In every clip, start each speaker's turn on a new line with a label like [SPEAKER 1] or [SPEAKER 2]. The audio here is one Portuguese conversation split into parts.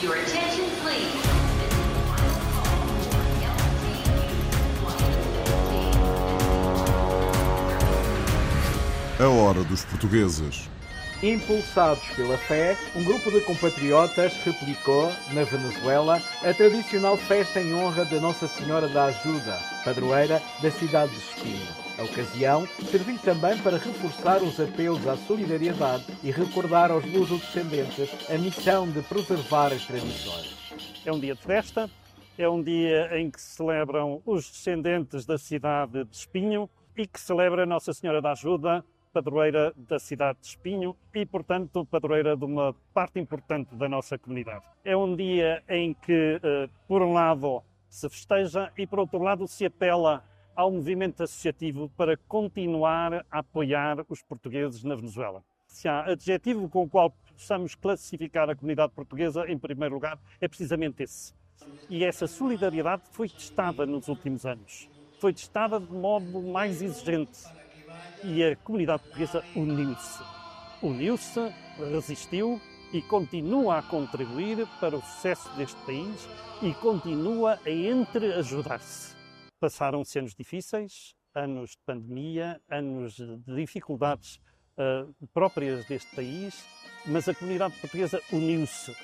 [SPEAKER 1] Your attention, please.
[SPEAKER 2] A hora dos portugueses.
[SPEAKER 3] Impulsados pela fé, um grupo de compatriotas replicou, na Venezuela, a tradicional festa em honra de Nossa Senhora da Ajuda, padroeira da cidade de Espinho. A ocasião serviu também para reforçar os apelos à solidariedade e recordar aos luso-descendentes a missão de preservar as tradições.
[SPEAKER 4] É um dia de festa, é um dia em que se celebram os descendentes da cidade de Espinho e que celebra Nossa Senhora da Ajuda, padroeira da cidade de Espinho e, portanto, padroeira de uma parte importante da nossa comunidade. É um dia em que, eh, por um lado, se festeja e, por outro lado, se apela ao movimento associativo para continuar a apoiar os portugueses na Venezuela. Se há adjetivo com o qual possamos classificar a comunidade portuguesa, em primeiro lugar, é precisamente esse. E essa solidariedade foi testada nos últimos anos. Foi testada de modo mais exigente e a comunidade portuguesa uniu-se. Uniu-se, resistiu e continua a contribuir para o sucesso deste país e continua a entreajudar-se. Passaram-se anos difíceis, anos de pandemia, anos de dificuldades uh, próprias deste país, mas a comunidade portuguesa uniu-se.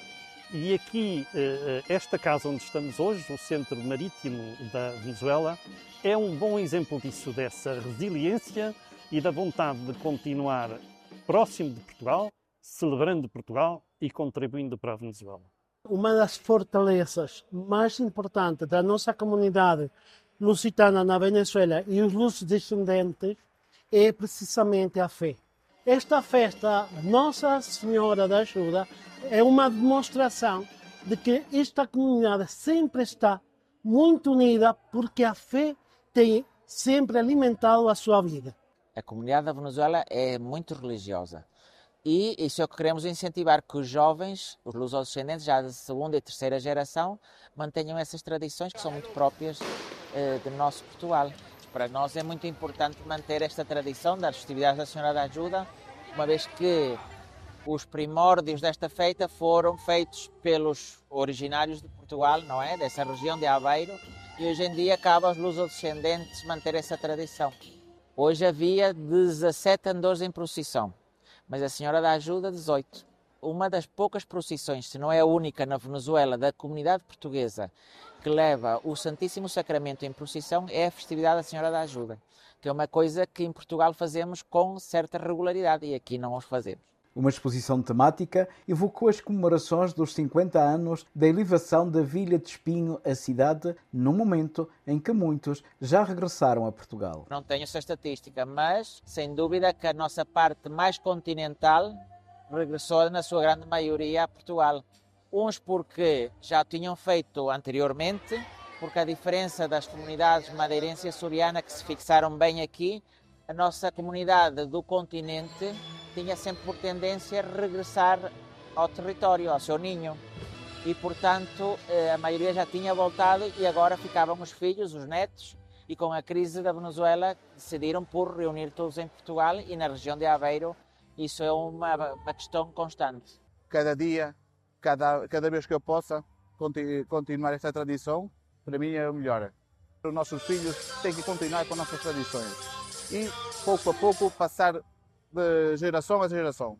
[SPEAKER 4] E aqui, uh, esta casa onde estamos hoje, o Centro Marítimo da Venezuela, é um bom exemplo disso, dessa resiliência e da vontade de continuar próximo de Portugal, celebrando Portugal e contribuindo para a Venezuela.
[SPEAKER 5] Uma das fortalezas mais importantes da nossa comunidade lusitana na Venezuela e os descendentes é precisamente a fé. Esta festa, Nossa Senhora da Ajuda, é uma demonstração de que esta comunidade sempre está muito unida porque a fé tem sempre alimentado a sua vida.
[SPEAKER 6] A comunidade da Venezuela é muito religiosa. E isso é o que queremos incentivar, que os jovens, os lusodescendentes, já de segunda e terceira geração, mantenham essas tradições que são muito próprias eh, do nosso Portugal. Para nós é muito importante manter esta tradição das festividades da Senhora da Ajuda, uma vez que os primórdios desta feita foram feitos pelos originários de Portugal, não é? Dessa região de Aveiro, e hoje em dia cabe aos lusodescendentes manter essa tradição. Hoje havia 17 andores em procissão, mas a Senhora da Ajuda 18. Uma das poucas procissões, se não é a única na Venezuela, da comunidade portuguesa que leva o Santíssimo Sacramento em procissão é a festividade da Senhora da Ajuda, que é uma coisa que em Portugal fazemos com certa regularidade e aqui não os fazemos.
[SPEAKER 3] Uma exposição temática evocou as comemorações dos 50 anos da elevação da Vila de Espinho à cidade, num momento em que muitos já regressaram a Portugal.
[SPEAKER 6] Não tenho essa estatística, mas sem dúvida que a nossa parte mais continental regressou na sua grande maioria a Portugal. Uns porque já tinham feito anteriormente, porque a diferença das comunidades madeirense e açoriana que se fixaram bem aqui, a nossa comunidade do continente tinha sempre por tendência regressar ao território, ao seu ninho. E, portanto, eh, a maioria já tinha voltado e agora ficavam os filhos, os netos, e com a crise da Venezuela decidiram por reunir todos em Portugal e na região de Aveiro. Isso é uma, uma questão constante.
[SPEAKER 7] Cada dia, cada, cada vez que eu possa continuar esta tradição, para mim é o melhor. Os nossos filhos têm que continuar com nossas tradições e, pouco a pouco, passar de geração a geração.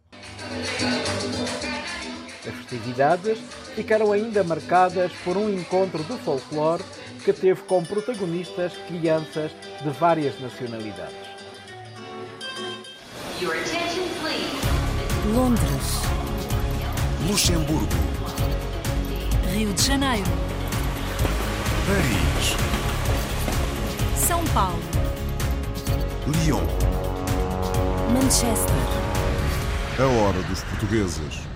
[SPEAKER 3] As festividades ficaram ainda marcadas por um encontro de folclore que teve como protagonistas crianças de várias nacionalidades.
[SPEAKER 1] Londres,
[SPEAKER 2] Luxemburgo,
[SPEAKER 1] Rio de Janeiro,
[SPEAKER 2] Paris,
[SPEAKER 1] São Paulo,
[SPEAKER 2] Lyon.
[SPEAKER 1] Manchester.
[SPEAKER 2] A hora dos portugueses.